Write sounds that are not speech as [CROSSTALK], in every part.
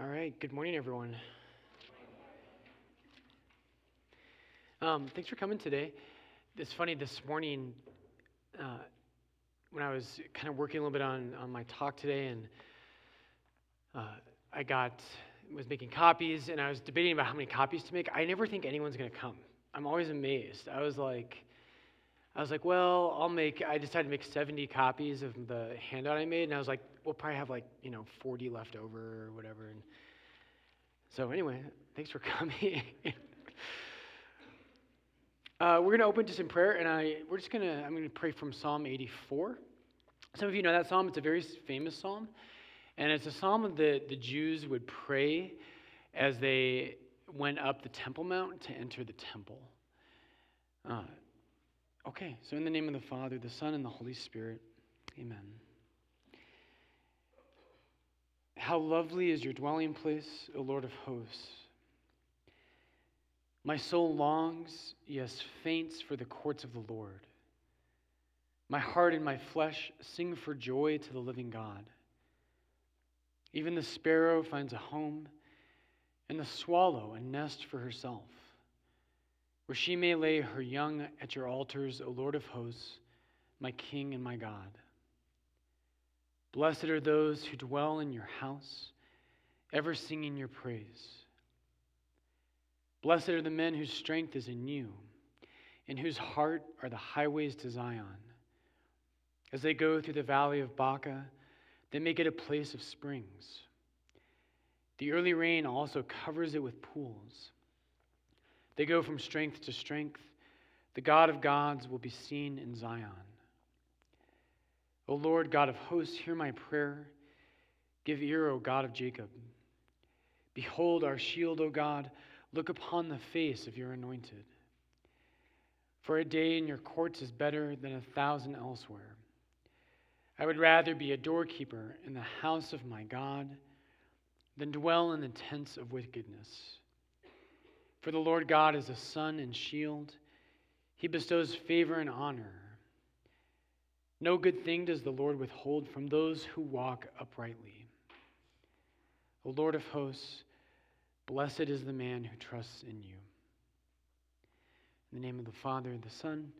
All right, good morning, everyone. Um, thanks for coming today. It's funny, this morning, uh, when I was kind of working a little bit on, on my talk today, and uh, I got, was making copies, and I was debating about how many copies to make. I never think anyone's going to come. I'm always amazed. I was like, I was like, well, I'll make, I decided to make 70 copies of the handout I made, and I was like, we'll probably have like, you know, 40 left over or whatever. And so, anyway, thanks for [LAUGHS] coming. uh, we're going to open just in prayer, and I, we're just going to, I'm going to pray from Psalm 84. Some of you know that psalm, it's a very famous psalm, and it's a psalm that the Jews would pray as they went up the Temple Mount to enter the temple. Uh, Okay, so in the name of the Father, the Son, and the Holy Spirit, amen. How lovely is your dwelling place, O Lord of hosts. My soul longs, yes, faints for the courts of the Lord. My heart and my flesh sing for joy to the living God. Even the sparrow finds a home, and the swallow a nest for herself where she may lay her young at your altars, O Lord of hosts, my King and my God. Blessed are those who dwell in your house, ever singing your praise. Blessed are the men whose strength is in you, in whose heart are the highways to Zion. As they go through the valley of Baca, they make it a place of springs. The early rain also covers it with pools. They go from strength to strength. The God of gods will be seen in Zion. O Lord, God of hosts, hear my prayer. Give ear, O God of Jacob. Behold our shield, O God. Look upon the face of your anointed. For a day in your courts is better than a thousand elsewhere. I would rather be a doorkeeper in the house of my God than dwell in the tents of wickedness. For the Lord God is a sun and shield. He bestows favor and honor. No good thing does the Lord withhold from those who walk uprightly. O Lord of hosts, blessed is the man who trusts in you. In the name of the Father, the Son,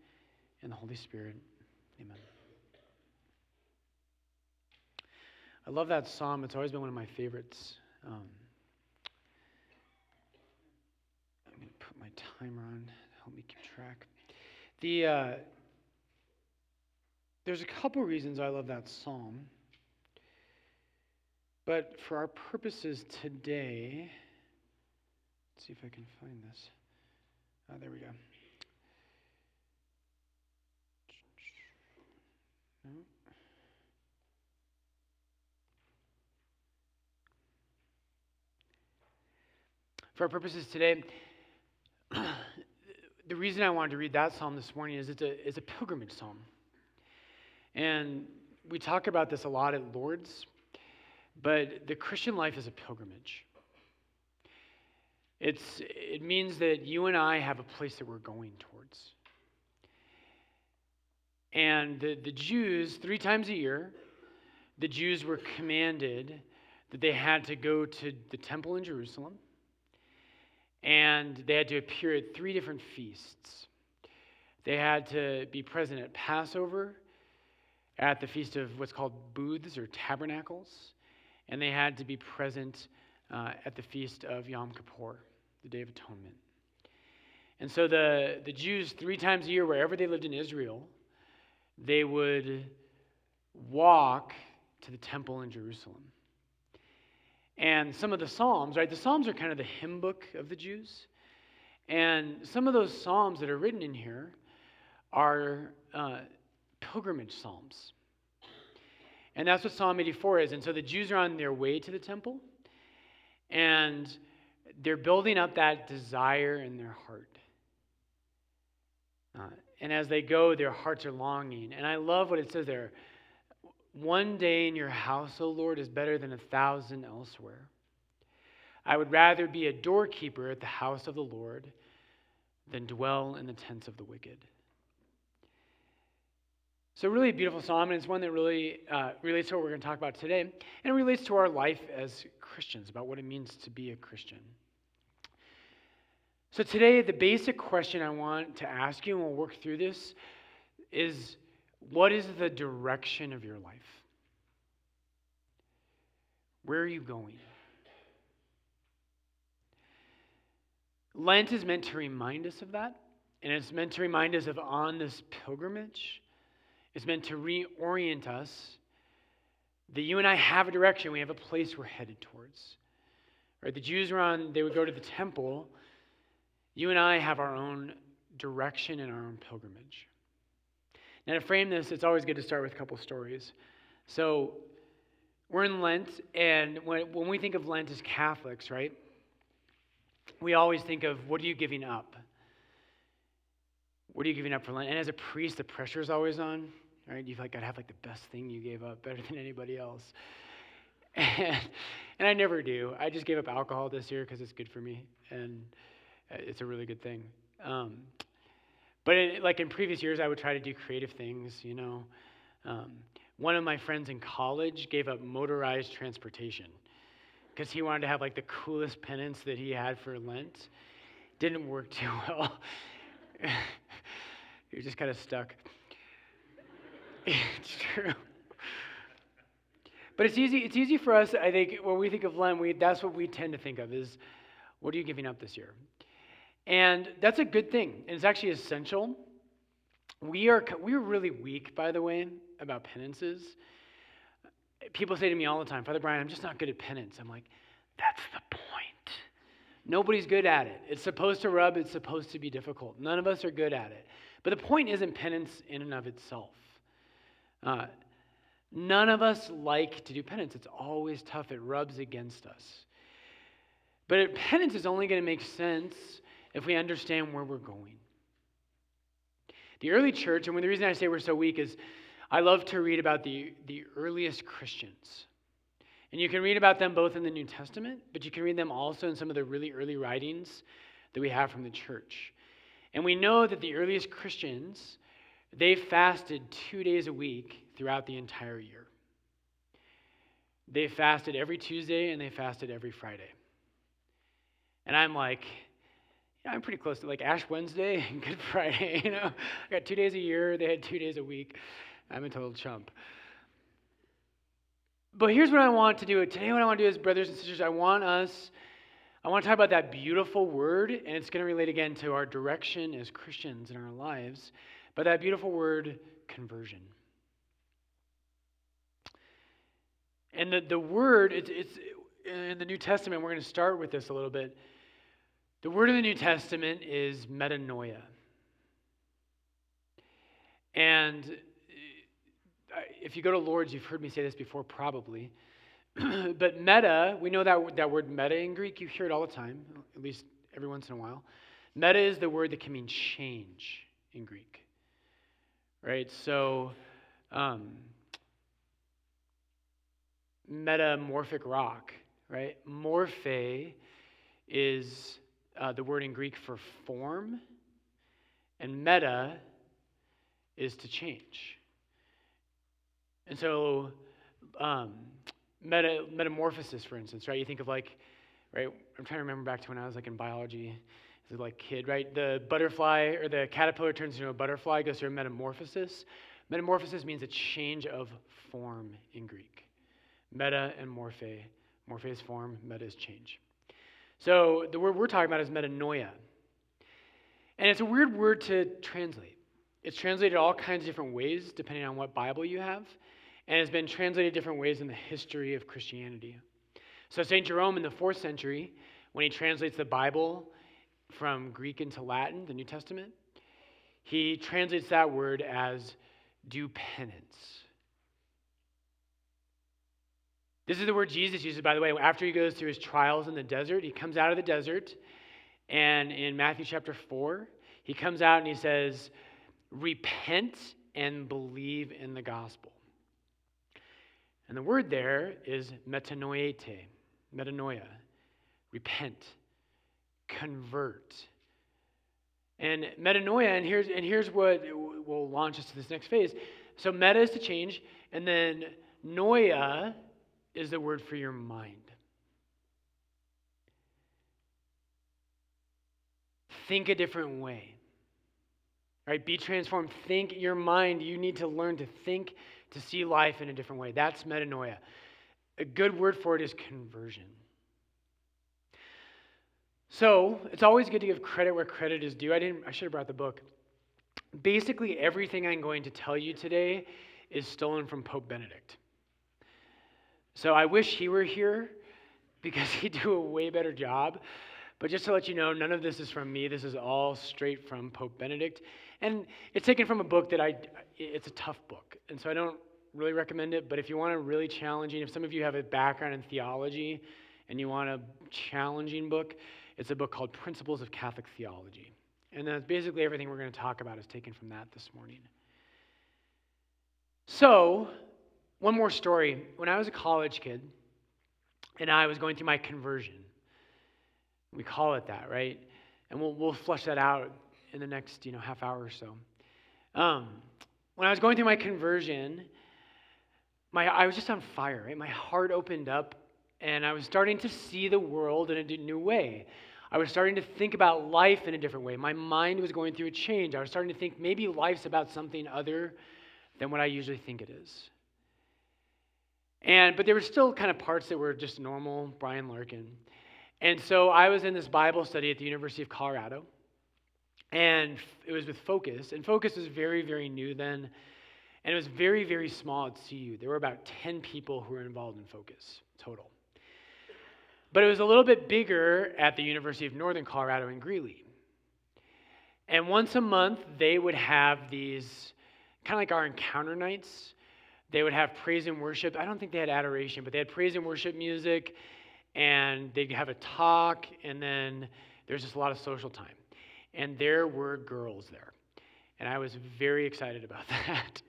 and the Holy Spirit, amen. I love that psalm. It's always been one of my favorites. Um, my timer on to help me keep track. The uh, there's a couple reasons I love that psalm, but for our purposes today, let's see if I can find this. Oh, there we go. For our purposes today, the reason I wanted to read that psalm this morning is it's a, it's a pilgrimage psalm. And we talk about this a lot at Lord's, but the Christian life is a pilgrimage. It's, it means that you and I have a place that we're going towards. And the, the Jews, three times a year, the Jews were commanded that they had to go to the temple in Jerusalem and they had to appear at three different feasts. They had to be present at Passover, at the feast of what's called booths or tabernacles, and they had to be present uh, at the feast of Yom Kippur, the Day of Atonement. And so the, the Jews, three times a year, wherever they lived in Israel, they would walk to the temple in Jerusalem. And some of the Psalms, right? The Psalms are kind of the hymn book of the Jews. And some of those Psalms that are written in here are uh, pilgrimage Psalms. And that's what Psalm 84 is. And so the Jews are on their way to the temple, and they're building up that desire in their heart. Uh, and as they go, their hearts are longing. And I love what it says there one day in your house, O Lord, is better than a thousand elsewhere. I would rather be a doorkeeper at the house of the Lord than dwell in the tents of the wicked. So, really beautiful psalm, and it's one that really uh, relates to what we're going to talk about today, and it relates to our life as Christians, about what it means to be a Christian. So, today, the basic question I want to ask you, and we'll work through this, is what is the direction of your life? Where are you going? Lent is meant to remind us of that, and it's meant to remind us of on this pilgrimage It's meant to reorient us that you and I have a direction, we have a place we're headed towards. Right? The Jews were on, they would go to the temple. You and I have our own direction and our own pilgrimage. Now, to frame this, it's always good to start with a couple stories. So, we're in Lent, and when, when we think of Lent as Catholics, right, we always think of what are you giving up? What are you giving up for Lent? And as a priest, the pressure is always on right? You've like got to have like the best thing you gave up, better than anybody else. And, [LAUGHS] and I never do. I just gave up alcohol this year because it's good for me, and uh, it's a really good thing. Um, but like in previous years, I would try to do creative things. You know, um, one of my friends in college gave up motorized transportation because he wanted to have like the coolest penance that he had for Lent. Didn't work [LAUGHS] too well. [LAUGHS] was just kind of stuck. [LAUGHS] it's true. But it's easy, it's easy for us, I think, when we think of Lent, we, that's what we tend to think of is, what are you giving up this year? And that's a good thing. And it's actually essential. We are, we're really weak, by the way, about penances. People say to me all the time, Father Brian, I'm just not good at penance. I'm like, that's the point. Nobody's good at it. It's supposed to rub, it's supposed to be difficult. None of us are good at it. But the point isn't penance in and of itself. Uh, none of us like to do penance. It's always tough, it rubs against us. But penance is only going to make sense if we understand where we're going. The early church, and the reason I say we're so weak is I love to read about the, the earliest Christians. And you can read about them both in the New Testament, but you can read them also in some of the really early writings that we have from the church. And we know that the earliest Christians they fasted two days a week throughout the entire year. They fasted every Tuesday and they fasted every Friday. And I'm like, I'm pretty close to like Ash Wednesday [LAUGHS] and Good Friday. [LAUGHS] You know, I got two days a year. They had two days a week. I'm a total chump. But here's what I want to do today. What I want to do is, brothers and sisters, I want us. I want to talk about that beautiful word, and it's going to relate again to our direction as Christians in our lives. But that beautiful word, conversion. And the, the word, it's, it's in the New Testament, we're going to start with this a little bit. The word of the New Testament is metanoia. And uh, if you go to Lord's, you've heard me say this before, probably. [CLEARS THROAT] but meta, we know that, that word meta in Greek, you hear it all the time, at least every once in a while. Meta is the word that can mean change in Greek right? So, um, metamorphic rock, right? Morphe is uh, the word in Greek for form, and meta is to change. And so, um, meta, metamorphosis, for instance, right? You think of like, right? I'm trying to remember back to when I was like in biology as a like kid, right? The butterfly or the caterpillar turns into a butterfly, goes through a metamorphosis. Metamorphosis means a change of form in Greek. Meta and morphe. Morphe is form, meta is change. So the word we're talking about is metanoia. And it's a weird word to translate. It's translated all kinds of different ways depending on what Bible you have, and it's been translated different ways in the history of Christianity. So St. Jerome in the fourth century, when he translates the Bible from Greek into Latin, the New Testament, he translates that word as do penance. This is the word Jesus uses, by the way, after he goes through his trials in the desert. He comes out of the desert, and in Matthew chapter 4, he comes out and he says, Repent and believe in the gospel. And the word there is metanoete, metanoia, repent convert. And metanoia, and here's, and here's what will launch us to this next phase So meta is to change, and then noia is the word for your mind. Think a different way. Right? Be transformed. Think your mind. You need to learn to think, to see life in a different way. That's metanoia. A good word for it is conversion. So it's always good to give credit where credit is due. I didn't. I should have brought the book. Basically, everything I'm going to tell you today is stolen from Pope Benedict. So I wish he were here because [LAUGHS] he'd do a way better job. But just to let you know, none of this is from me. This is all straight from Pope Benedict. And it's taken from a book that I, it's a tough book. And so I don't really recommend it. But if you want a really challenging, if some of you have a background in theology and you want a challenging book, it's a book called Principles of Catholic Theology. And that's basically everything we're going to talk about is taken from that this morning. So, one more story. When I was a college kid and I was going through my conversion, we call it that, right? And we'll, we'll flush that out in the next you know, half hour or so. Um, when I was going through my conversion, my, I was just on fire, right? My heart opened up and I was starting to see the world in a new way. I was starting to think about life in a different way. My mind was going through a change. I was starting to think maybe life's about something other than what I usually think it is. And but there were still kind of parts that were just normal, Brian Larkin. And so I was in this Bible study at the University of Colorado. And it was with Focus. And Focus was very, very new then. And it was very, very small at CU. There were about 10 people who were involved in Focus total. But it was a little bit bigger at the University of Northern Colorado in Greeley. And once a month, they would have these kind of like our encounter nights. They would have praise and worship. I don't think they had adoration, but they had praise and worship music, and they'd have a talk, and then there's just a lot of social time. And there were girls there. And I was very excited about [LAUGHS] that.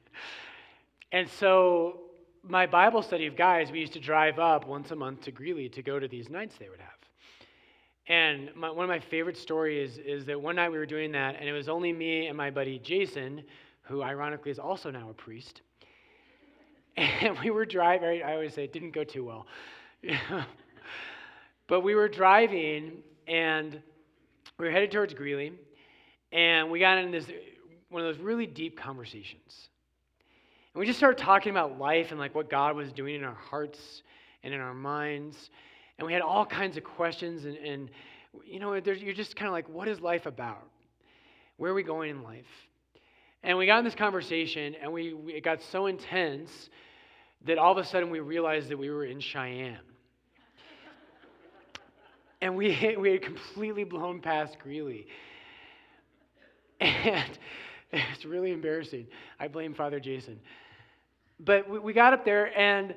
and so my Bible study of guys, we used to drive up once a month to Greeley to go to these nights they would have. And my, one of my favorite stories is, is that one night we were doing that, and it was only me and my buddy Jason, who ironically is also now a priest. And [LAUGHS] we were driving, I always say it didn't go too well. [LAUGHS] but we were driving, and we were headed towards Greeley, and we got in this one of those really deep conversations. And we just started talking about life and like what God was doing in our hearts and in our minds. And we had all kinds of questions. And, and you know, you're just kind of like, what is life about? Where are we going in life? And we got in this conversation, and we, we, it got so intense that all of a sudden we realized that we were in Cheyenne. and we, [LAUGHS] we had completely blown past Greeley. And [LAUGHS] it's really embarrassing. I blame Father Jason. But we, we got up there and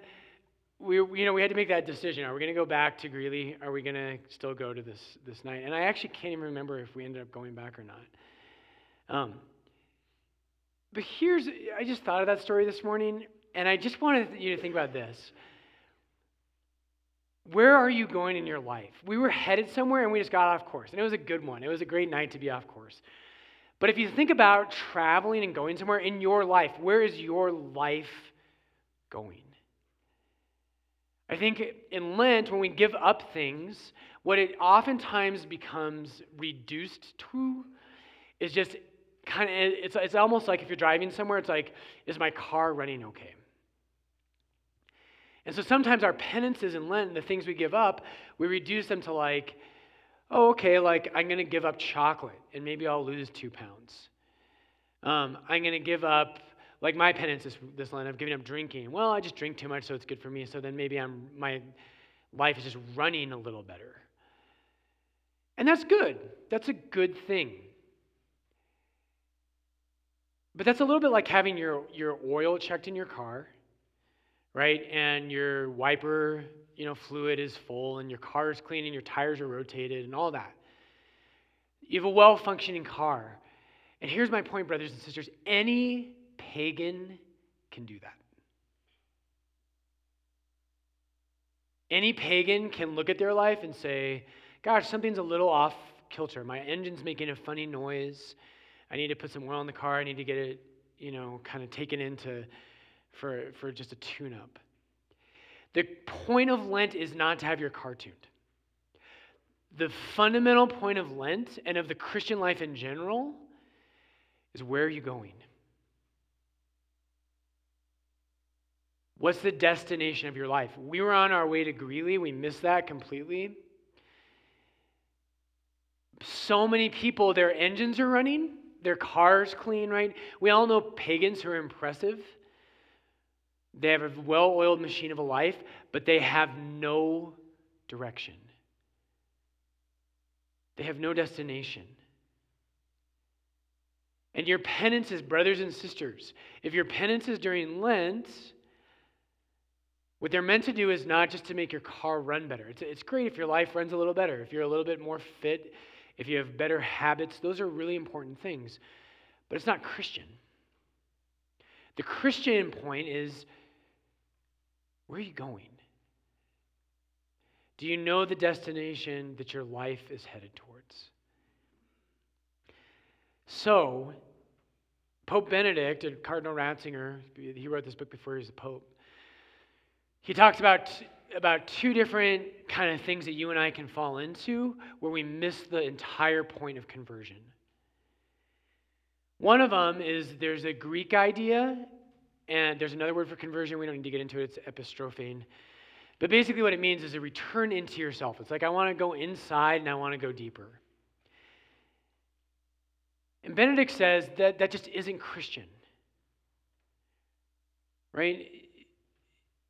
we, you know, we had to make that decision. Are we going to go back to Greeley? Are we going to still go to this, this night? And I actually can't even remember if we ended up going back or not. Um, but here's, I just thought of that story this morning, and I just wanted you to think about this. Where are you going in your life? We were headed somewhere and we just got off course, and it was a good one. It was a great night to be off course. But if you think about traveling and going somewhere in your life, where is your life going? I think in Lent, when we give up things, what it oftentimes becomes reduced to is just kind of, it's, it's almost like if you're driving somewhere, it's like, is my car running okay? And so sometimes our penances in Lent, the things we give up, we reduce them to like, oh, okay, like I'm going to give up chocolate and maybe I'll lose two pounds. Um, I'm going to give up, like my penance this, this Lent, I've given up drinking. Well, I just drink too much, so it's good for me. So then maybe I'm, my life is just running a little better. And that's good. That's a good thing. But that's a little bit like having your, your oil checked in your car, right? And your wiper you know, fluid is full and your car is clean and your tires are rotated and all that. You have a well functioning car. And here's my point, brothers and sisters any pagan can do that. Any pagan can look at their life and say, Gosh, something's a little off kilter. My engine's making a funny noise. I need to put some oil in the car. I need to get it, you know, kind of taken into for, for just a tune up. The point of Lent is not to have your car tuned. The fundamental point of Lent and of the Christian life in general is where are you going? What's the destination of your life? We were on our way to Greeley. We missed that completely. So many people, their engines are running, their cars clean, right? We all know pagans who are impressive. They have a well oiled machine of a life, but they have no direction. They have no destination. And your penance is, brothers and sisters, if your penance is during Lent, what they're meant to do is not just to make your car run better. It's, it's great if your life runs a little better, if you're a little bit more fit, if you have better habits. Those are really important things. But it's not Christian. The Christian point is where are you going? Do you know the destination that your life is headed towards? So, Pope Benedict, and Cardinal Ratzinger, he wrote this book before he was a pope. He talks about, about two different kind of things that you and I can fall into where we miss the entire point of conversion. One of them is there's a Greek idea, and there's another word for conversion. We don't need to get into it, it's epistrophane. But basically, what it means is a return into yourself. It's like I want to go inside and I want to go deeper. And Benedict says that that just isn't Christian. Right?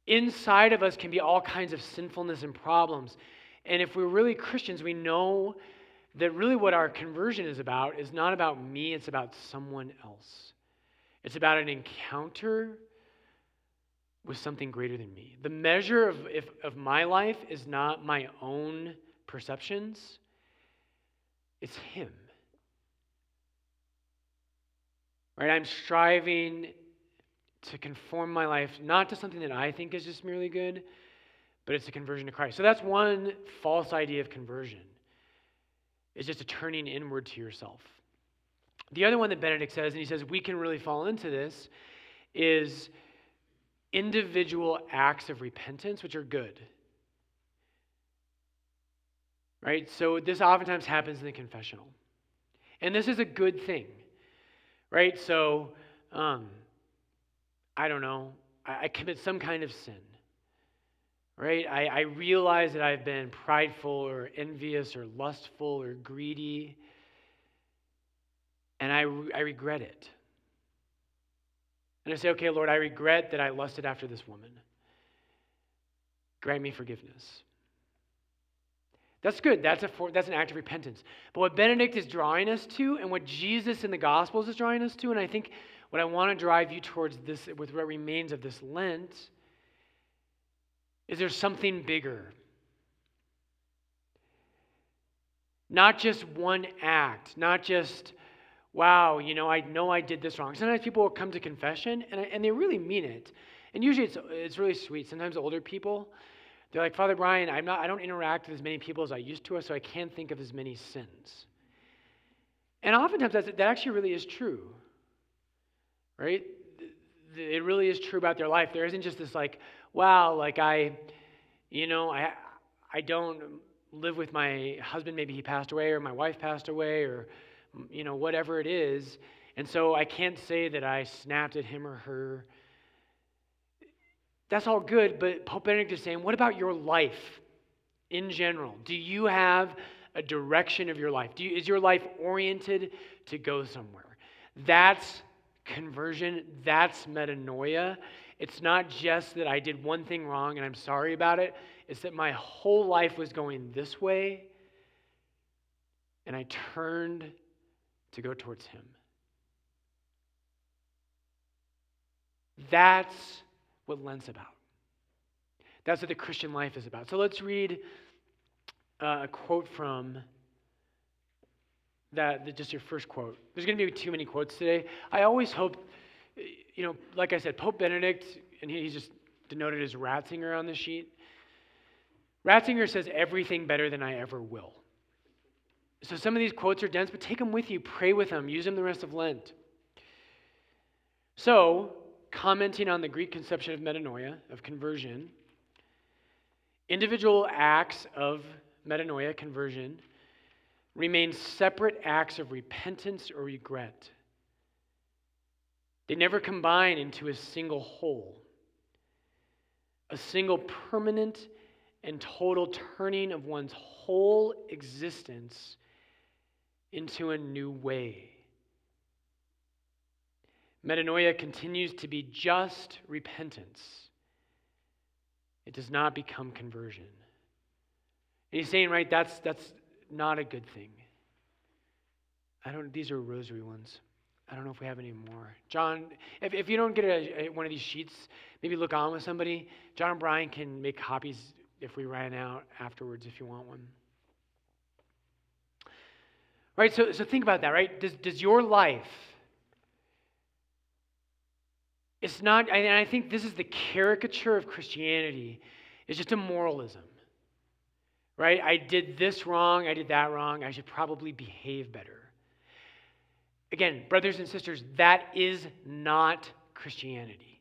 Inside of us can be all kinds of sinfulness and problems. And if we're really Christians, we know that really what our conversion is about is not about me, it's about someone else. It's about an encounter with something greater than me. The measure of, if, of my life is not my own perceptions, it's Him. Right? I'm striving to conform my life not to something that I think is just merely good, but it's a conversion to Christ. So that's one false idea of conversion. It's just a turning inward to yourself. The other one that Benedict says, and he says we can really fall into this, is individual acts of repentance, which are good. Right? So this oftentimes happens in the confessional. And this is a good thing. Right? So, um, I don't know, I, I commit some kind of sin. Right? I, I realize that I've been prideful or envious or lustful or greedy. And I, I regret it. And I say, okay, Lord, I regret that I lusted after this woman. Grant me forgiveness. That's good. That's, a for, that's an act of repentance. But what Benedict is drawing us to, and what Jesus in the Gospels is drawing us to, and I think what I want to drive you towards this, with what remains of this Lent, is there something bigger. Not just one act, not just wow, you know, I know I did this wrong. Sometimes people will come to confession and, and they really mean it. And usually it's, it's really sweet. Sometimes older people, they're like, Father Brian, I'm not, I don't interact with as many people as I used to, so I can't think of as many sins. And oftentimes that actually really is true, right? It really is true about their life. There isn't just this like, wow, like I, you know, I, I don't live with my husband, maybe he passed away, or my wife passed away, or you know, whatever it is. And so I can't say that I snapped at him or her. That's all good, but Pope Benedict is saying, what about your life in general? Do you have a direction of your life? You, is your life oriented to go somewhere? That's conversion, that's metanoia. It's not just that I did one thing wrong and I'm sorry about it, it's that my whole life was going this way and I turned to go towards Him. That's what Lent's about. That's what the Christian life is about. So let's read uh, a quote from that, just your first quote. There's going to be too many quotes today. I always hope, you know, like I said, Pope Benedict, and he's just denoted as Ratzinger on the sheet. Ratzinger says everything better than I ever will. So some of these quotes are dense, but take them with you, pray with them, use them the rest of Lent. So, commenting on the Greek conception of metanoia, of conversion, individual acts of metanoia, conversion, remain separate acts of repentance or regret. They never combine into a single whole, a single permanent and total turning of one's whole existence into a new way. Metanoia continues to be just repentance. It does not become conversion. And he's saying, right, that's, that's not a good thing. I don't, these are rosary ones. I don't know if we have any more. John, if, if you don't get a, a, one of these sheets, maybe look on with somebody. John and Brian can make copies if we ran out afterwards if you want one. Right, so, so think about that, right? Does, does your life, it's not, and I think this is the caricature of Christianity, it's just a moralism. Right? I did this wrong, I did that wrong, I should probably behave better. Again, brothers and sisters, that is not Christianity.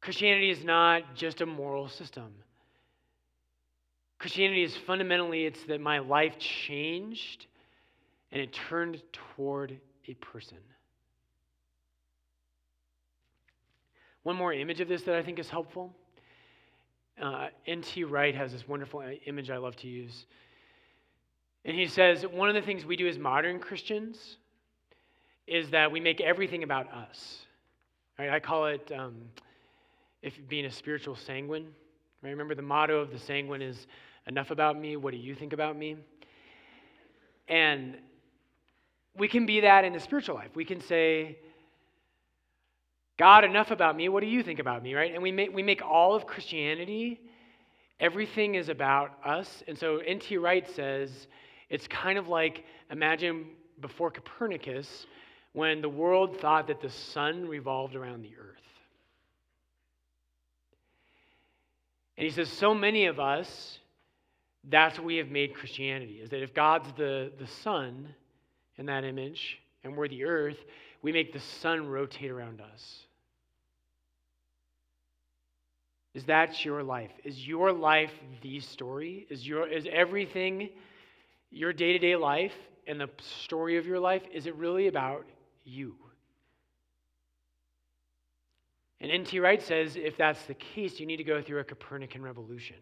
Christianity is not just a moral system. Christianity is fundamentally it's that my life changed and it turned toward a person. One more image of this that I think is helpful. Uh, N.T. Wright has this wonderful image I love to use. And he says one of the things we do as modern Christians is that we make everything about us. Right? I call it um, if being a spiritual sanguine. Right? Remember the motto of the sanguine is enough about me. What do you think about me? And we can be that in the spiritual life. We can say, God, enough about me. What do you think about me, right? And we make, we make all of Christianity, everything is about us. And so N.T. Wright says it's kind of like imagine before Copernicus when the world thought that the sun revolved around the earth. And he says, so many of us, that's what we have made Christianity, is that if God's the, the sun in that image and we're the earth, we make the sun rotate around us. Is that your life? Is your life the story? Is, your, is everything, your day to day life and the story of your life, is it really about you? And N.T. Wright says if that's the case, you need to go through a Copernican revolution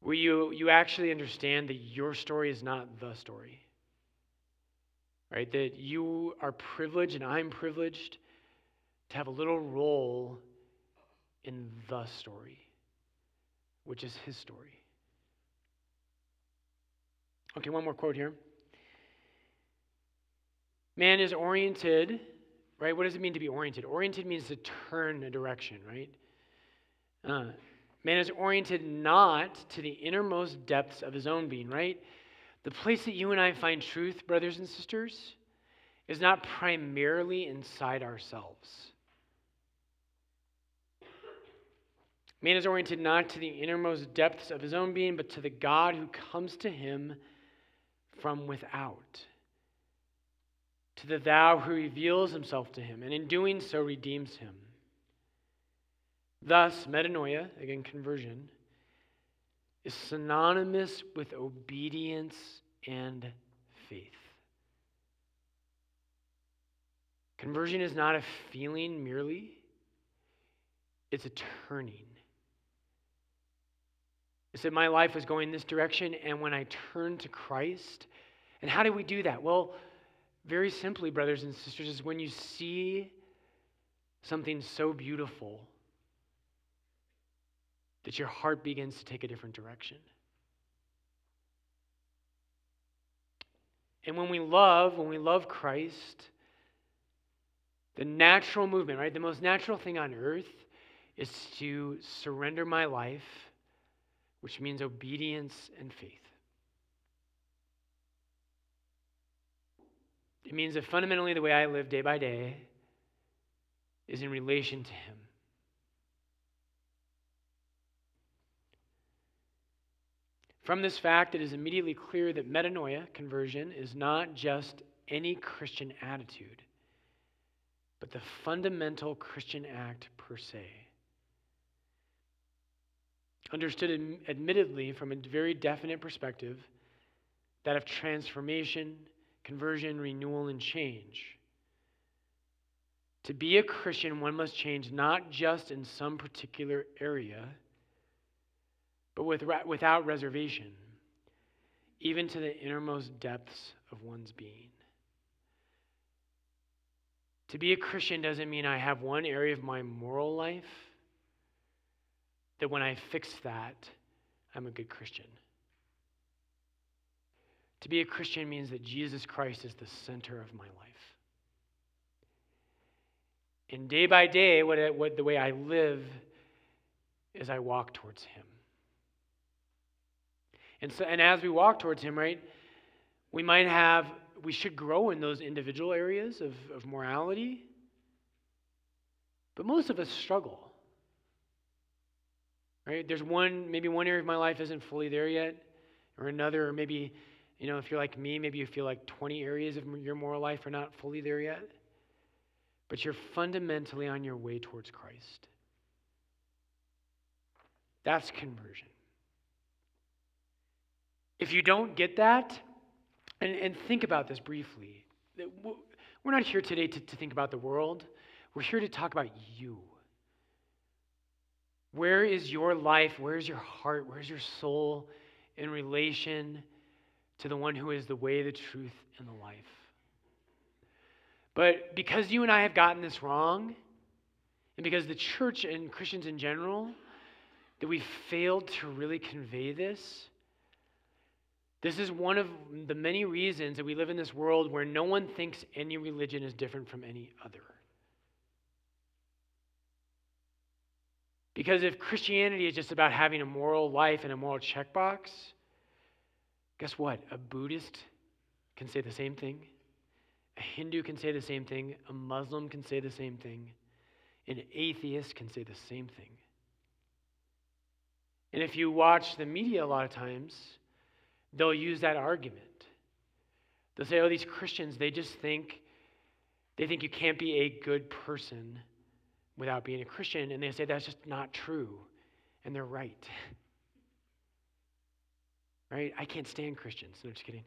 where you, you actually understand that your story is not the story right? That you are privileged and I'm privileged to have a little role in the story, which is his story. Okay, one more quote here. Man is oriented, right? What does it mean to be oriented? Oriented means to turn a direction, right? Uh, man is oriented not to the innermost depths of his own being, right? The place that you and I find truth, brothers and sisters, is not primarily inside ourselves. Man is oriented not to the innermost depths of his own being, but to the God who comes to him from without, to the thou who reveals himself to him, and in doing so redeems him. Thus, metanoia, again, conversion, is synonymous with obedience and faith. Conversion is not a feeling merely, it's a turning. It's that my life was going this direction, and when I turned to Christ, and how do we do that? Well, very simply, brothers and sisters, is when you see something so beautiful that your heart begins to take a different direction. And when we love, when we love Christ, the natural movement, right? The most natural thing on earth is to surrender my life, which means obedience and faith. It means that fundamentally the way I live day by day is in relation to Him. From this fact, it is immediately clear that metanoia, conversion, is not just any Christian attitude, but the fundamental Christian act per se. Understood admittedly from a very definite perspective, that of transformation, conversion, renewal, and change. To be a Christian, one must change not just in some particular area, but with, without reservation, even to the innermost depths of one's being. To be a Christian doesn't mean I have one area of my moral life that when I fix that, I'm a good Christian. To be a Christian means that Jesus Christ is the center of my life. And day by day, what, what the way I live is I walk towards Him. And so, and as we walk towards Him, right, we might have, we should grow in those individual areas of, of morality. But most of us struggle. Right? There's one, maybe one area of my life isn't fully there yet, or another, or maybe, you know, if you're like me, maybe you feel like 20 areas of your moral life are not fully there yet but you're fundamentally on your way towards Christ. That's conversion. If you don't get that, and, and think about this briefly, we're not here today to, to think about the world, we're here to talk about you. Where is your life? Where's your heart? Where's your soul in relation to the one who is the way, the truth, and the life? But because you and I have gotten this wrong, and because the church and Christians in general, that we failed to really convey this, this is one of the many reasons that we live in this world where no one thinks any religion is different from any other. Because if Christianity is just about having a moral life and a moral checkbox, guess what? A Buddhist can say the same thing. A Hindu can say the same thing, a Muslim can say the same thing, an atheist can say the same thing. And if you watch the media a lot of times, they'll use that argument. They'll say, oh, these Christians, they just think, they think you can't be a good person without being a Christian. And they say that's just not true. And they're right. [LAUGHS] right? I can't stand Christians. No, just kidding.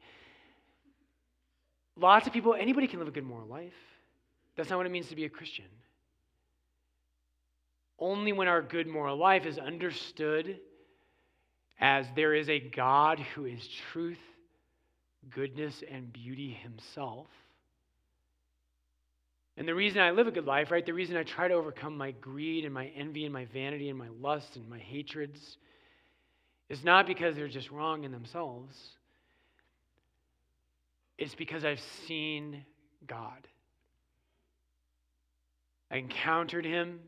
Lots of people, anybody can live a good moral life. That's not what it means to be a Christian. Only when our good moral life is understood as there is a God who is truth, goodness, and beauty himself. And the reason I live a good life, right, the reason I try to overcome my greed and my envy and my vanity and my lust and my hatreds is not because they're just wrong in themselves it's because I've seen God. I encountered him,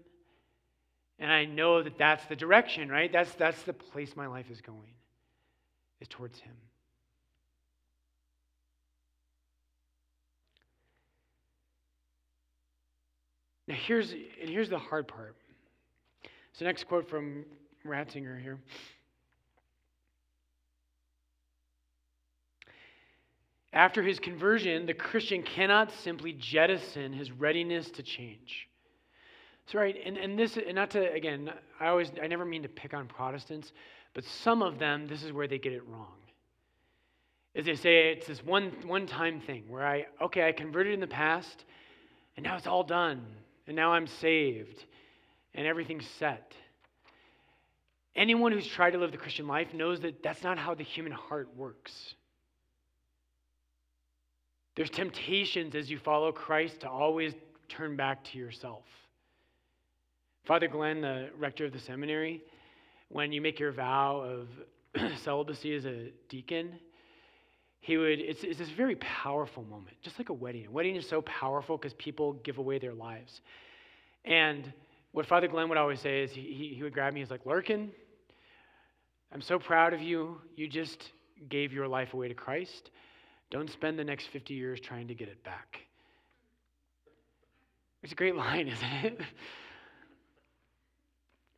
and I know that that's the direction, right? That's, that's the place my life is going, is towards him. Now here's and here's the hard part. So next quote from Ratzinger here. After his conversion, the Christian cannot simply jettison his readiness to change. So, right, and, and this, and not to, again, I always, I never mean to pick on Protestants, but some of them, this is where they get it wrong. Is they say it's this one, one time thing where I, okay, I converted in the past, and now it's all done, and now I'm saved, and everything's set. Anyone who's tried to live the Christian life knows that that's not how the human heart works. There's temptations as you follow Christ to always turn back to yourself. Father Glenn, the rector of the seminary, when you make your vow of [CLEARS THROAT] celibacy as a deacon, he would, it's, it's this very powerful moment, just like a wedding. A wedding is so powerful because people give away their lives. And what Father Glenn would always say is he, he would grab me, he's like, Larkin, I'm so proud of you. You just gave your life away to Christ. Don't spend the next 50 years trying to get it back. It's a great [LAUGHS] line, isn't it?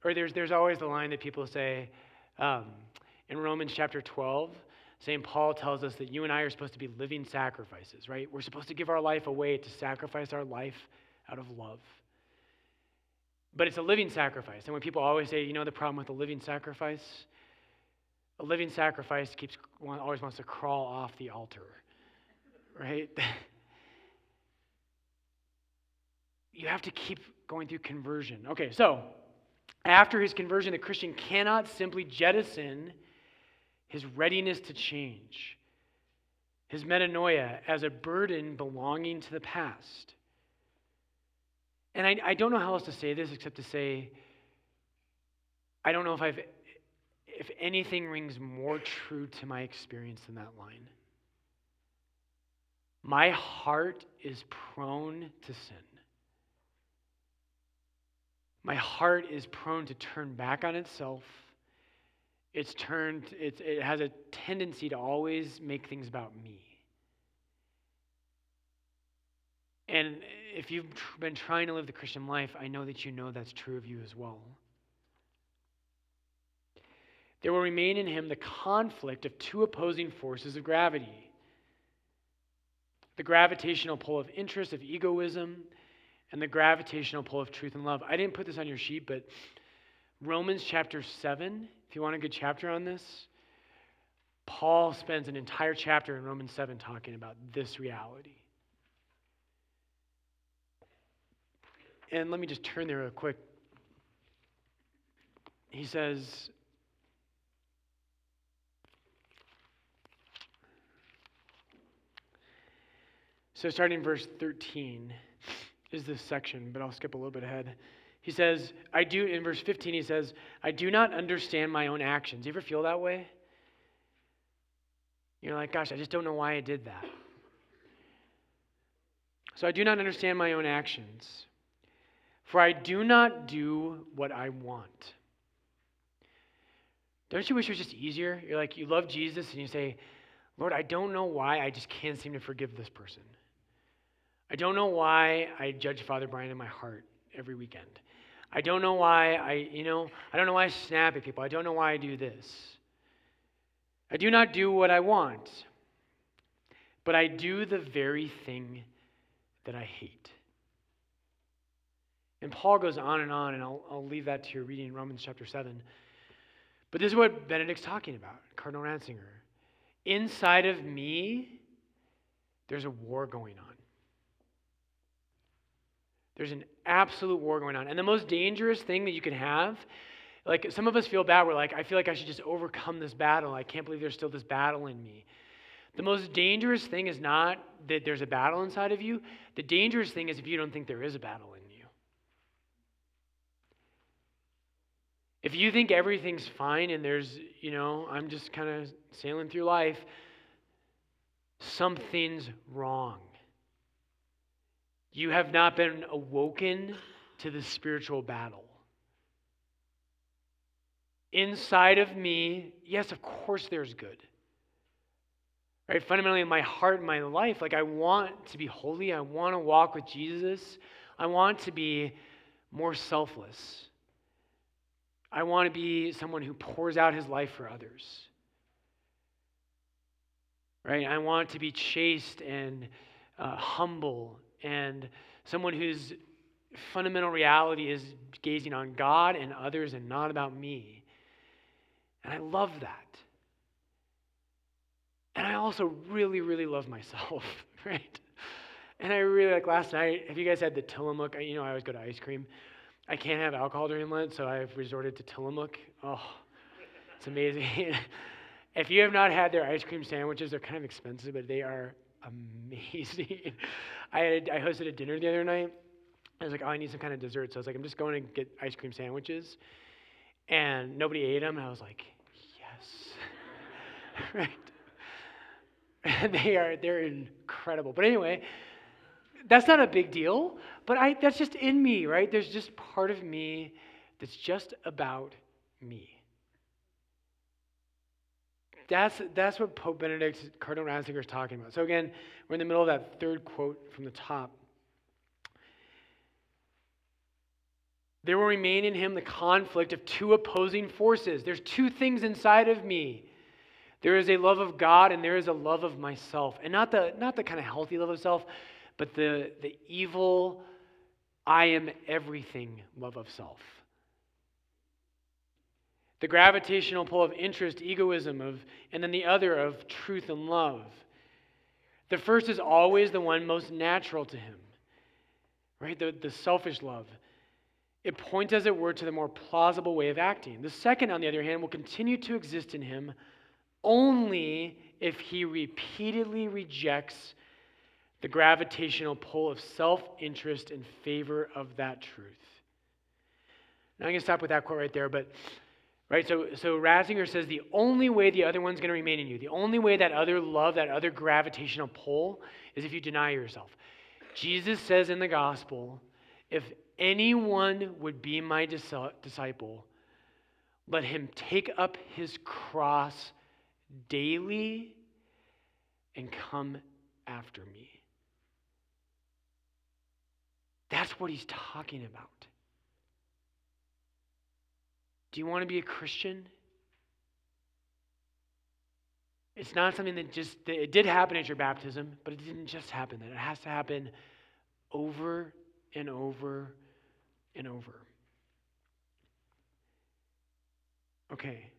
Or there's, there's always the line that people say um, in Romans chapter 12 St. Paul tells us that you and I are supposed to be living sacrifices, right? We're supposed to give our life away to sacrifice our life out of love. But it's a living sacrifice. And when people always say, you know, the problem with a living sacrifice? A living sacrifice keeps always wants to crawl off the altar, right? [LAUGHS] you have to keep going through conversion. Okay, so after his conversion, the Christian cannot simply jettison his readiness to change, his metanoia as a burden belonging to the past. And I, I don't know how else to say this except to say, I don't know if I've if anything rings more true to my experience than that line. My heart is prone to sin. My heart is prone to turn back on itself. It's turned, it's, it has a tendency to always make things about me. And if you've been trying to live the Christian life, I know that you know that's true of you as well. There will remain in him the conflict of two opposing forces of gravity the gravitational pull of interest, of egoism, and the gravitational pull of truth and love. I didn't put this on your sheet, but Romans chapter 7, if you want a good chapter on this, Paul spends an entire chapter in Romans 7 talking about this reality. And let me just turn there real quick. He says, So, starting verse 13 is this section, but I'll skip a little bit ahead. He says, I do, in verse 15, he says, I do not understand my own actions. You ever feel that way? You're like, gosh, I just don't know why I did that. So I do not understand my own actions, for I do not do what I want. Don't you wish it was just easier? You're like, you love Jesus, and you say, Lord, I don't know why I just can't seem to forgive this person. I don't know why I judge Father Brian in my heart every weekend. I don't know why I, you know, I don't know why I snap at people. I don't know why I do this. I do not do what I want, but I do the very thing that I hate. And Paul goes on and on, and I'll, I'll leave that to your reading in Romans chapter 7. But this is what Benedict's talking about, Cardinal Ratzinger. Inside of me, there's a war going on. There's an absolute war going on. And the most dangerous thing that you can have, like some of us feel bad. We're like, I feel like I should just overcome this battle. I can't believe there's still this battle in me. The most dangerous thing is not that there's a battle inside of you. The dangerous thing is if you don't think there is a battle in you. If you think everything's fine and there's, you know, I'm just kind of sailing through life, something's wrong. You have not been awoken to the spiritual battle. Inside of me, yes, of course there's good. Right? Fundamentally, in my heart and my life, like I want to be holy. I want to walk with Jesus. I want to be more selfless. I want to be someone who pours out his life for others. Right? I want to be chaste and uh, humble and someone whose fundamental reality is gazing on God and others and not about me. And I love that. And I also really, really love myself, [LAUGHS] right? And I really like last night. Have you guys had the Tillamook? You know, I always go to ice cream. I can't have alcohol during Lent, so I've resorted to Tillamook. Oh, it's amazing. [LAUGHS] if you have not had their ice cream sandwiches, they're kind of expensive, but they are amazing. [LAUGHS] I, had, I hosted a dinner the other night. I was like, oh, I need some kind of dessert. So I was like, I'm just going to get ice cream sandwiches. And nobody ate them. And I was like, yes. [LAUGHS] right? [LAUGHS] they are, they're incredible. But anyway, that's not a big deal. But I, that's just in me, right? There's just part of me that's just about me. That's, that's what Pope Benedict, Cardinal Ratzinger is talking about. So again, we're in the middle of that third quote from the top. There will remain in him the conflict of two opposing forces. There's two things inside of me There is a love of God and there is a love of myself. And not the, not the kind of healthy love of self, but the, the evil, I am everything love of self. The gravitational pull of interest, egoism, of, and then the other of truth and love. The first is always the one most natural to him, right? The, the selfish love. It points, as it were, to the more plausible way of acting. The second, on the other hand, will continue to exist in him only if he repeatedly rejects the gravitational pull of self interest in favor of that truth. Now, I'm going to stop with that quote right there, but Right? So, so Ratzinger says the only way the other one's going to remain in you, the only way that other love, that other gravitational pull, is if you deny yourself. Jesus says in the gospel, if anyone would be my disciple, let him take up his cross daily and come after me. That's what he's talking about. Do you want to be a Christian? It's not something that just, it did happen at your baptism, but it didn't just happen then. It has to happen over and over and over. Okay.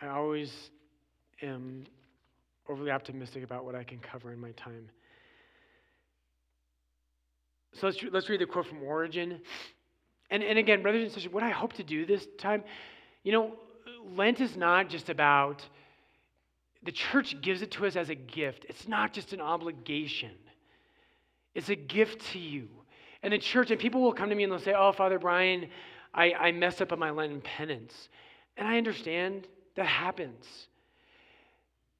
I always am overly optimistic about what I can cover in my time. So let's, let's read the quote from Origen. And, and again, brothers and sisters, what I hope to do this time, you know, Lent is not just about, the church gives it to us as a gift. It's not just an obligation, it's a gift to you. And the church, and people will come to me and they'll say, Oh, Father Brian, I, I messed up on my Lenten penance. And I understand that happens.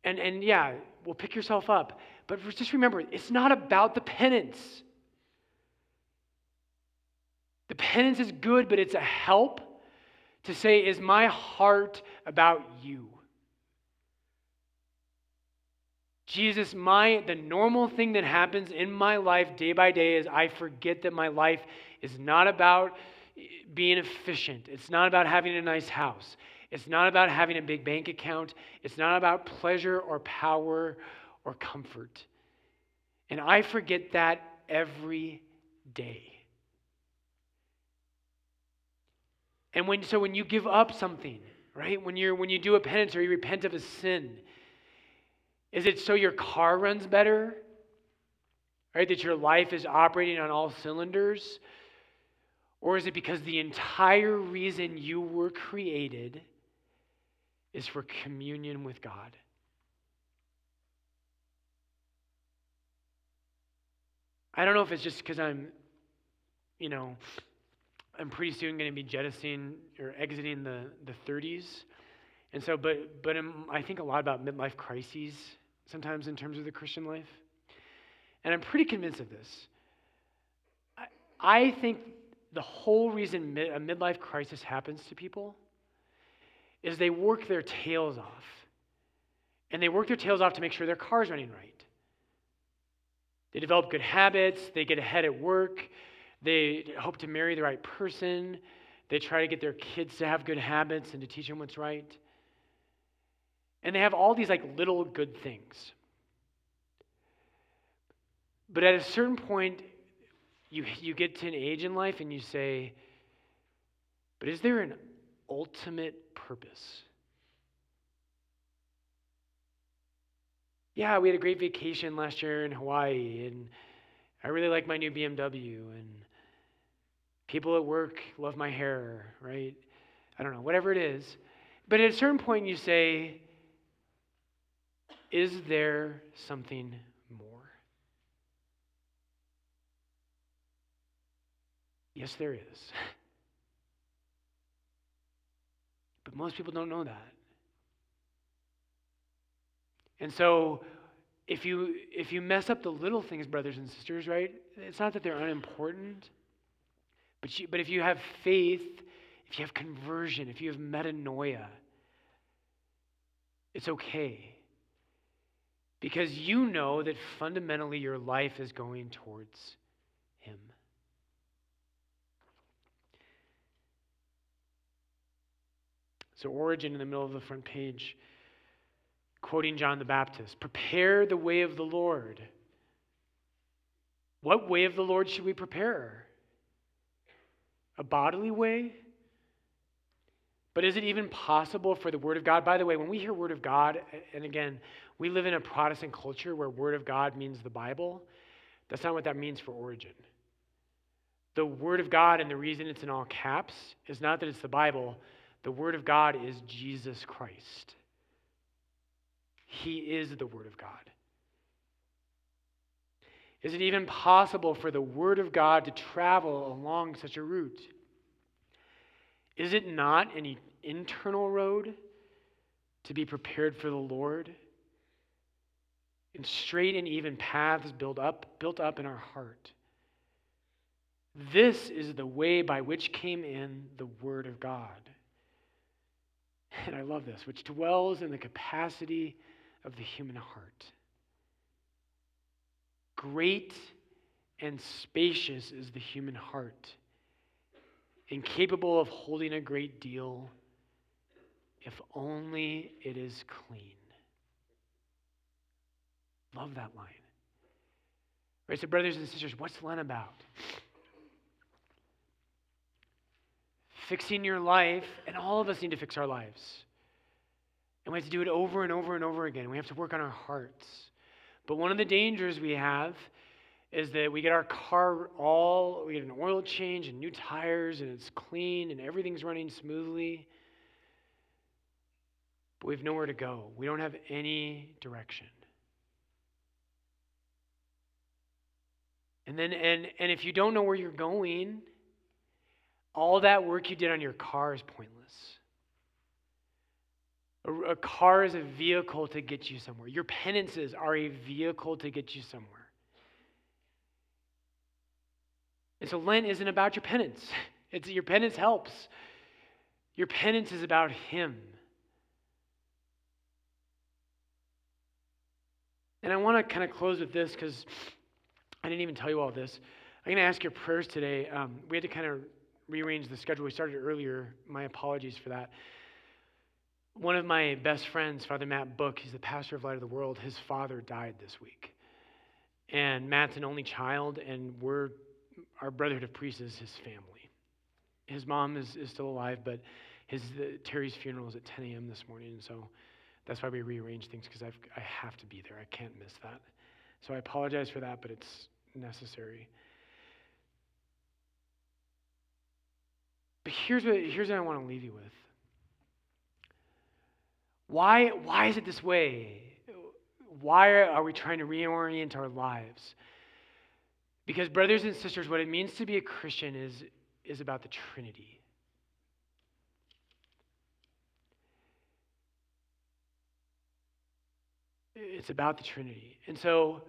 And, and yeah, well, pick yourself up. But just remember, it's not about the penance. The penance is good, but it's a help to say, Is my heart about you? Jesus, my the normal thing that happens in my life day by day is I forget that my life is not about being efficient. It's not about having a nice house. It's not about having a big bank account. It's not about pleasure or power or comfort. And I forget that every day. And when, so when you give up something, right? When, you're, when you do a penance or you repent of a sin, is it so your car runs better? Right? That your life is operating on all cylinders? Or is it because the entire reason you were created is for communion with God? I don't know if it's just because I'm, you know, I'm pretty soon going to be jettisoning or exiting the, the 30s. And so, but, but I think a lot about midlife crises sometimes in terms of the Christian life. And I'm pretty convinced of this. I, I think the whole reason mid, a midlife crisis happens to people is they work their tails off. And they work their tails off to make sure their car's running right. They develop good habits, they get ahead at work, they hope to marry the right person. They try to get their kids to have good habits and to teach them what's right. And they have all these like little good things. But at a certain point, you, you get to an age in life and you say, but is there an ultimate purpose? Yeah, we had a great vacation last year in Hawaii, and I really like my new BMW, and People at work love my hair, right? I don't know, whatever it is. But at a certain point, you say, Is there something more? Yes, there is. [LAUGHS] But most people don't know that. And so, if you if you mess up the little things, brothers and sisters, right? It's not that they're unimportant. But, you, but if you have faith, if you have conversion, if you have metanoia, it's okay. Because you know that fundamentally your life is going towards Him. So, Origen in the middle of the front page quoting John the Baptist prepare the way of the Lord. What way of the Lord should we prepare? A bodily way? But is it even possible for the Word of God? By the way, when we hear Word of God, and again, we live in a Protestant culture where Word of God means the Bible. That's not what that means for Origen. The Word of God, and the reason it's in all caps, is not that it's the Bible. The Word of God is Jesus Christ. He is the Word of God. Is it even possible for the Word of God to travel along such a route? Is it not an internal road to be prepared for the Lord? And straight and even paths built up, built up in our heart. This is the way by which came in the Word of God. And I love this, which dwells in the capacity of the human heart. Great and spacious is the human heart, incapable of holding a great deal if only it is clean. Love that line. Right, so, brothers and sisters, what's Lent about? Fixing your life, and all of us need to fix our lives. And we have to do it over and over and over again. We have to work on our hearts. But one of the dangers we have is that we get our car all, we get an oil change and new tires, and it's clean and everything's running smoothly. But we have nowhere to go. We don't have any direction. And then, and, and if you don't know where you're going, all that work you did on your car is pointless. A, car is a vehicle to get you somewhere. Your penances are a vehicle to get you somewhere. And so Lent isn't about your penance. [LAUGHS] It's your penance helps. Your penance is about him. And I want to kind of close with this because I didn't even tell you all this. I'm going to ask your prayers today. Um, we had to kind of rearrange the schedule. We started earlier. My apologies for that. One of my best friends, Father Matt Book, he's the pastor of Light of the World, his father died this week. And Matt's an only child, and we're, our Brotherhood of Priests is his family. His mom is, is still alive, but his uh, Terry's funeral is at 10 a.m. this morning, and so that's why we rearranged things because I have to be there. I can't miss that. So I apologize for that, but it's necessary. But here's what, here's what I want to leave you with. Why, why is it this way? Why are we trying to reorient our lives? Because, brothers and sisters, what it means to be a Christian is, is about the Trinity. It's about the Trinity. And so,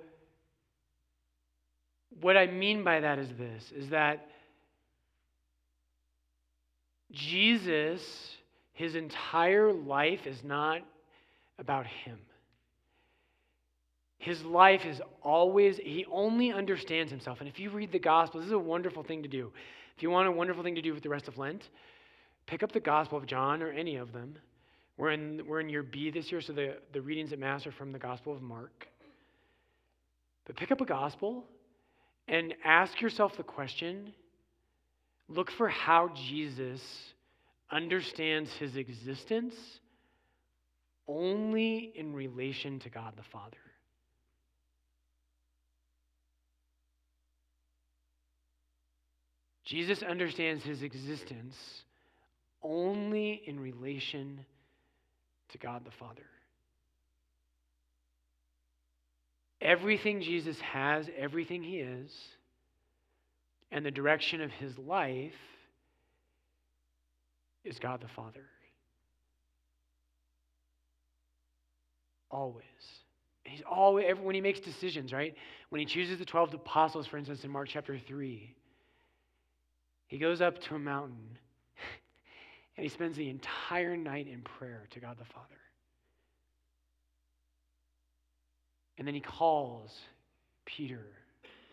what I mean by that is this is that Jesus his entire life is not about him. His life is always, he only understands himself. And if you read the Gospel, this is a wonderful thing to do. If you want a wonderful thing to do with the rest of Lent, pick up the Gospel of John or any of them. We're in, we're in year B this year, so the, the readings at Mass are from the Gospel of Mark. But pick up a Gospel and ask yourself the question look for how Jesus understands his existence only in relation to God the Father. Jesus understands his existence only in relation to God the Father. Everything Jesus has, everything he is, and the direction of his life is God the Father. Always. He's always, when he makes decisions, right? When he chooses the 12 apostles, for instance, in Mark chapter 3, he goes up to a mountain [LAUGHS] and he spends the entire night in prayer to God the Father. And then he calls Peter,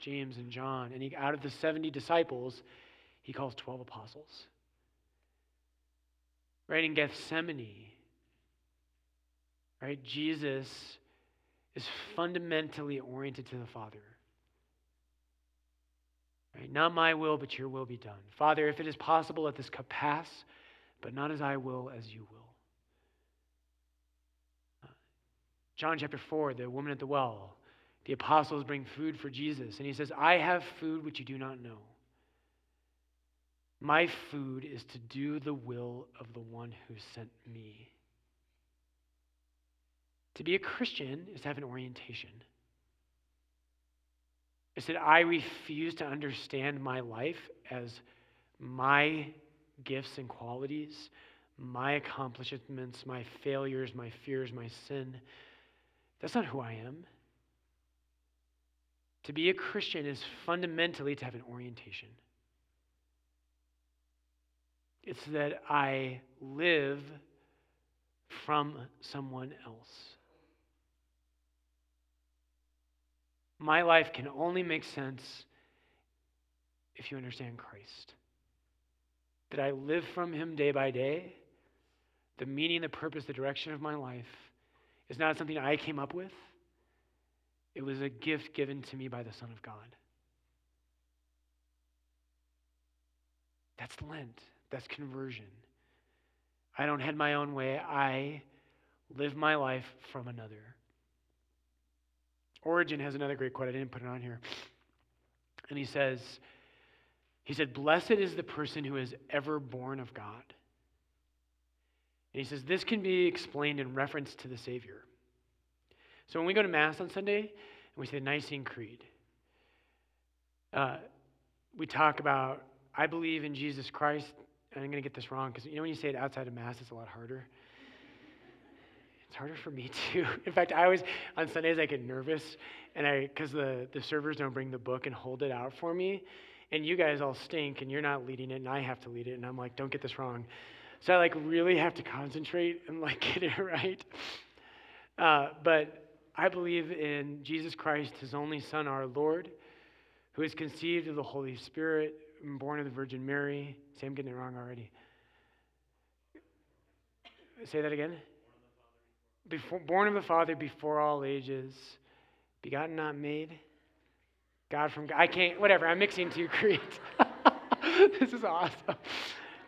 James, and John. And he, out of the 70 disciples, he calls 12 apostles right in Gethsemane, Right? Jesus is fundamentally oriented to the Father. Right? Not my will, but your will be done. Father, if it is possible, let this cup pass, but not as I will, as you will. Uh, John chapter 4, the woman at the well, the apostles bring food for Jesus, and he says, I have food which you do not know. My food is to do the will of the one who sent me. To be a Christian is to have an orientation. It's that I refuse to understand my life as my gifts and qualities, my accomplishments, my failures, my fears, my sin. That's not who I am. To be a Christian is fundamentally to have an orientation. It's that I live from someone else. My life can only make sense if you understand Christ. That I live from Him day by day. The meaning, the purpose, the direction of my life is not something I came up with, it was a gift given to me by the Son of God. That's Lent. That's conversion. I don't head my own way. I live my life from another. Origen has another great quote. I didn't put it on here. And he says, he said, Blessed is the person who is ever born of God. And he says, this can be explained in reference to the Savior. So when we go to Mass on Sunday and we say the Nicene Creed, uh, we talk about, I believe in Jesus Christ, and I'm going to get this wrong because you know when you say it outside of Mass, it's a lot harder. It's harder for me [LAUGHS] too. In fact, I always on Sundays I get nervous, and I because the the servers don't bring the book and hold it out for me, and you guys all stink, and you're not leading it, and I have to lead it, and I'm like, don't get this wrong. So I like really have to concentrate and like [LAUGHS] get it right. Uh, but I believe in Jesus Christ, His only Son, our Lord, who is conceived of the Holy Spirit born of the Virgin Mary. See, I'm getting it wrong already. Say that again. Before, born of the Father before all ages, begotten, not made. God from God. I can't, whatever, I'm mixing two [LAUGHS] creeds. [LAUGHS] this is awesome.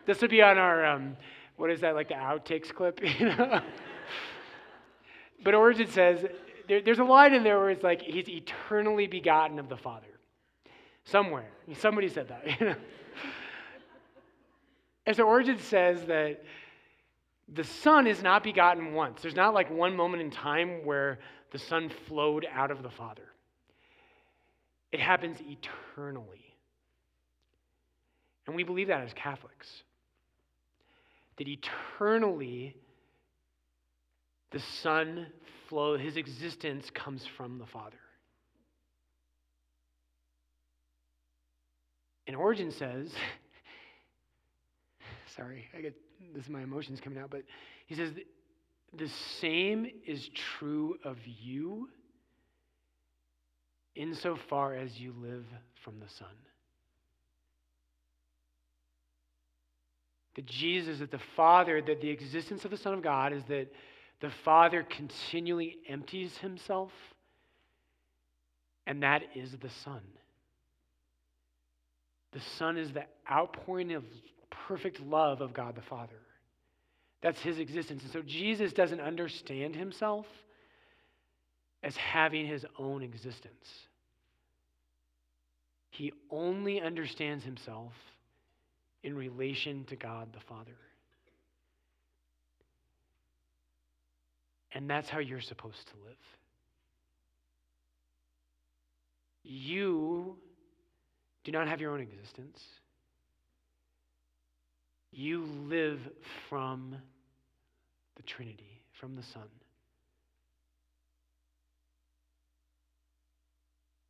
This would be on our, um, what is that, like the outtakes clip? [LAUGHS] You know? but Origen says, there, there's a line in there where it's like, he's eternally begotten of the Father. Somewhere. Somebody said that. [LAUGHS] You know? and so Origen says that the Son is not begotten once. There's not like one moment in time where the Son flowed out of the Father. It happens eternally. And we believe that as Catholics. That eternally the Son flow, his existence comes from the Father. And Origen says, [LAUGHS] sorry, I get this is my emotions coming out, but he says the same is true of you insofar as you live from the Son. That Jesus, that the Father, that the existence of the Son of God is that the Father continually empties himself, and that is the Son. The Son is the outpouring of perfect love of God the Father. That's his existence. And so Jesus doesn't understand himself as having his own existence. He only understands himself in relation to God the Father. And that's how you're supposed to live. You do not have your own existence. You live from the Trinity, from the Son.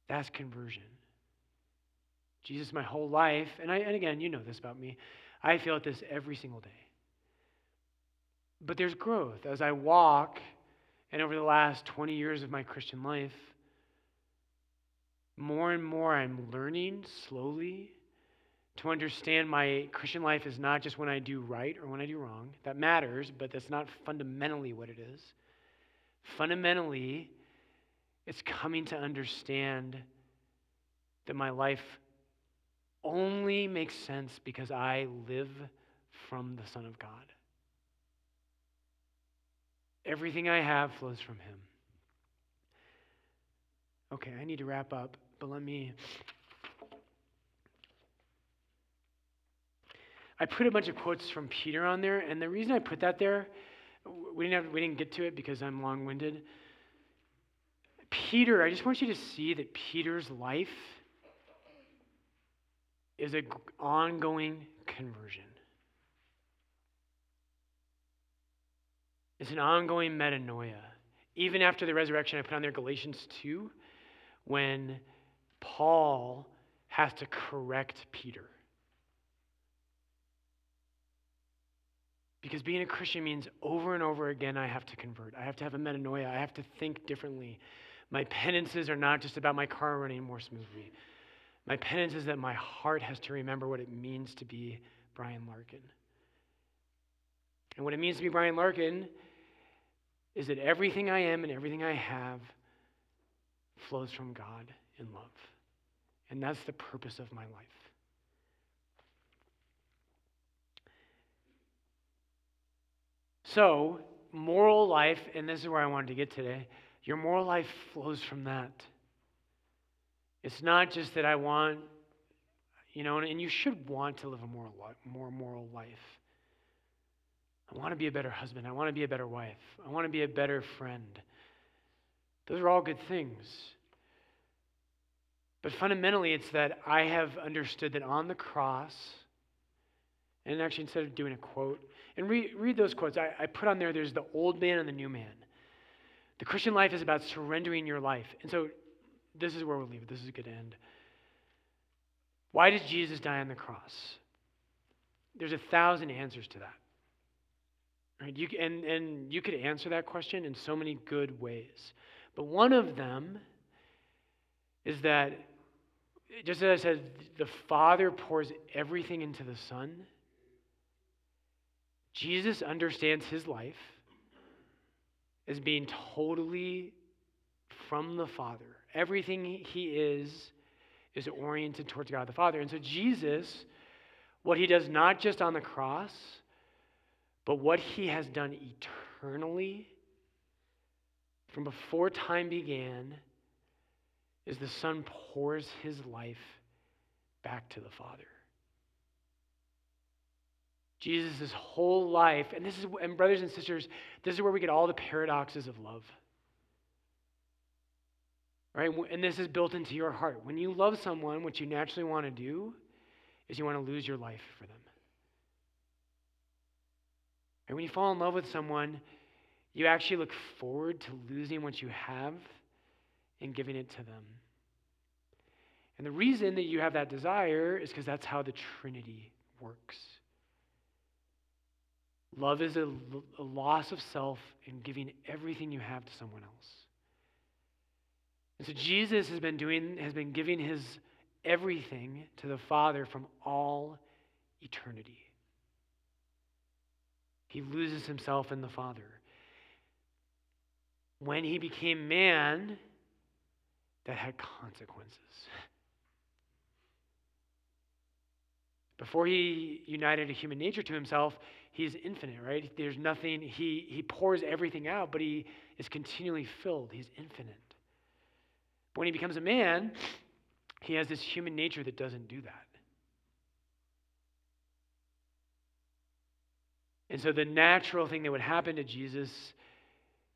That's conversion. Jesus, my whole life, and, I, and again, you know this about me, I feel this every single day. But there's growth. As I walk, and over the last 20 years of my Christian life, more and more I'm learning slowly to understand my Christian life is not just when I do right or when I do wrong. That matters, but that's not fundamentally what it is. Fundamentally, it's coming to understand that my life only makes sense because I live from the Son of God. Everything I have flows from Him. Okay, I need to wrap up, but let me. I put a bunch of quotes from Peter on there, and the reason I put that there, we didn't, have, we didn't get to it because I'm long winded. Peter, I just want you to see that Peter's life is an ongoing conversion. It's an ongoing metanoia. Even after the resurrection, I put on there Galatians 2, when Paul has to correct Peter. Because being a Christian means over and over again, I have to convert. I have to have a metanoia. I have to think differently. My penances are not just about my car running more smoothly. My penance is that my heart has to remember what it means to be Brian Larkin. And what it means to be Brian Larkin is that everything I am and everything I have flows from God in love. And that's the purpose of my life. So, moral life, and this is where I wanted to get today, your moral life flows from that. It's not just that I want, you know, and you should want to live a more, more moral life. I want to be a better husband. I want to be a better wife. I want to be a better friend. Those are all good things. But fundamentally, it's that I have understood that on the cross, and actually, instead of doing a quote, and read, read those quotes, I, I put on there there's the old man and the new man. The Christian life is about surrendering your life. And so, this is where we'll leave it. This is a good end. Why did Jesus die on the cross? There's a thousand answers to that. Right? You, and, and you could answer that question in so many good ways. But one of them is that, just as I said, the Father pours everything into the Son. Jesus understands his life as being totally from the Father. Everything he is is oriented towards God the Father. And so Jesus, what he does not just on the cross, but what he has done eternally from before time began is the Son pours his life back to the Father. Jesus' whole life, and this is, and brothers and sisters, this is where we get all the paradoxes of love. Right? And this is built into your heart. When you love someone, what you naturally want to do is you want to lose your life for them. And when you fall in love with someone, you actually look forward to losing what you have and giving it to them. And the reason that you have that desire is because that's how the Trinity works. Love is a, a, loss of self and giving everything you have to someone else. And so Jesus has been doing, has been giving his everything to the Father from all eternity. He loses himself in the Father. When he became man, that had consequences. Before he united a human nature to himself, he's infinite, right? There's nothing, he, he pours everything out, but he is continually filled. He's infinite. But when he becomes a man, he has this human nature that doesn't do that. And so the natural thing that would happen to Jesus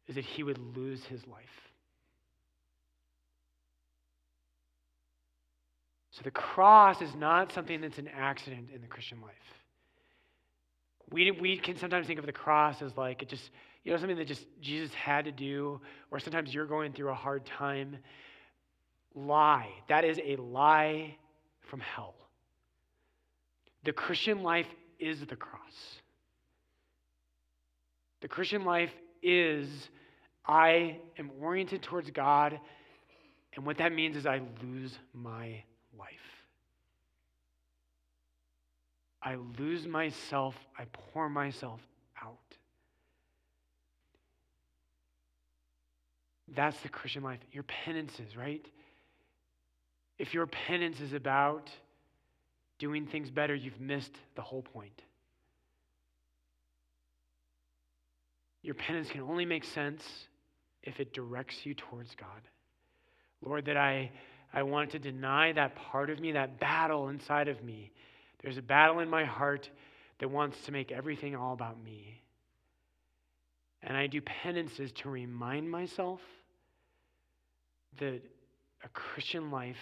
is that he would lose his life. So the cross is not something that's an accident in the Christian life. We, we can sometimes think of the cross as like it just, you know, something that just Jesus had to do, or sometimes you're going through a hard time. Lie. That is a lie from hell. The Christian life is the cross. The Christian life is I am oriented towards God, and what that means is I lose my life. I lose myself, I pour myself out. That's the Christian life. Your penances, right? If your penance is about doing things better, you've missed the whole point. Your penance can only make sense if it directs you towards God. Lord, that I, I want to deny that part of me, that battle inside of me. There's a battle in my heart that wants to make everything all about me. And I do penances to remind myself that a Christian life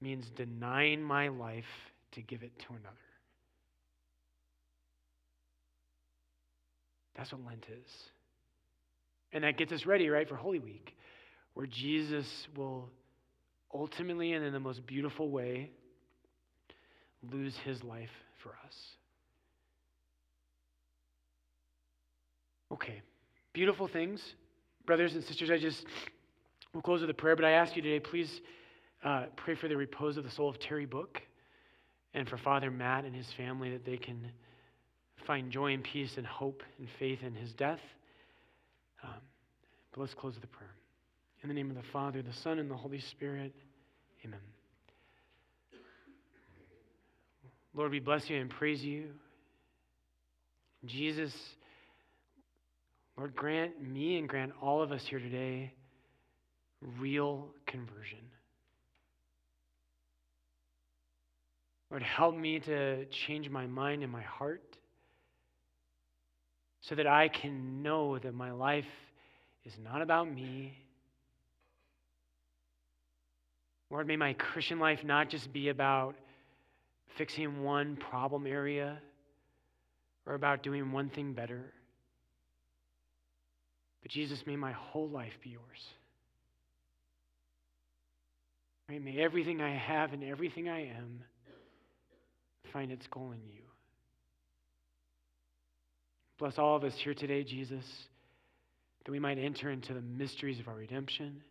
means denying my life to give it to another. That's what Lent is. And that gets us ready, right, for Holy Week, where Jesus will ultimately and in the most beautiful way lose his life for us. Okay, beautiful things. Brothers and sisters, I just will close with a prayer, but I ask you today, please uh, pray for the repose of the soul of Terry Book and for Father Matt and his family that they can find joy and peace and hope and faith in his death. Um, but let's close with a prayer. In the name of the Father, the Son, and the Holy Spirit, amen. Lord, we bless you and praise you. Jesus, Lord, grant me and grant all of us here today real conversion. Lord, help me to change my mind and my heart so that I can know that my life is not about me. Lord, may my Christian life not just be about fixing one problem area or about doing one thing better. But Jesus, may my whole life be yours. May everything I have and everything I am find its goal in you. Bless all of us here today, Jesus, that we might enter into the mysteries of our redemption.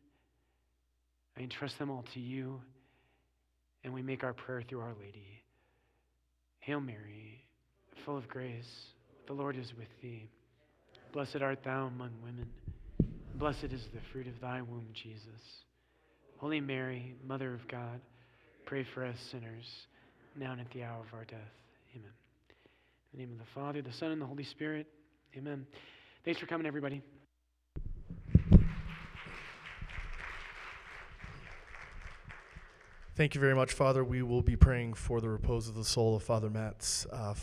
I entrust them all to you, and we make our prayer through Our Lady. Hail Mary, full of grace, the Lord is with thee. Blessed art thou among women. Blessed is the fruit of thy womb, Jesus. Holy Mary, Mother of God, pray for us sinners, now and at the hour of our death. Amen. In the name of the Father, the Son, and the Holy Spirit. Amen. Thanks for coming, everybody. Thank you very much, Father. We will be praying for the repose of the soul of Father Matt's uh,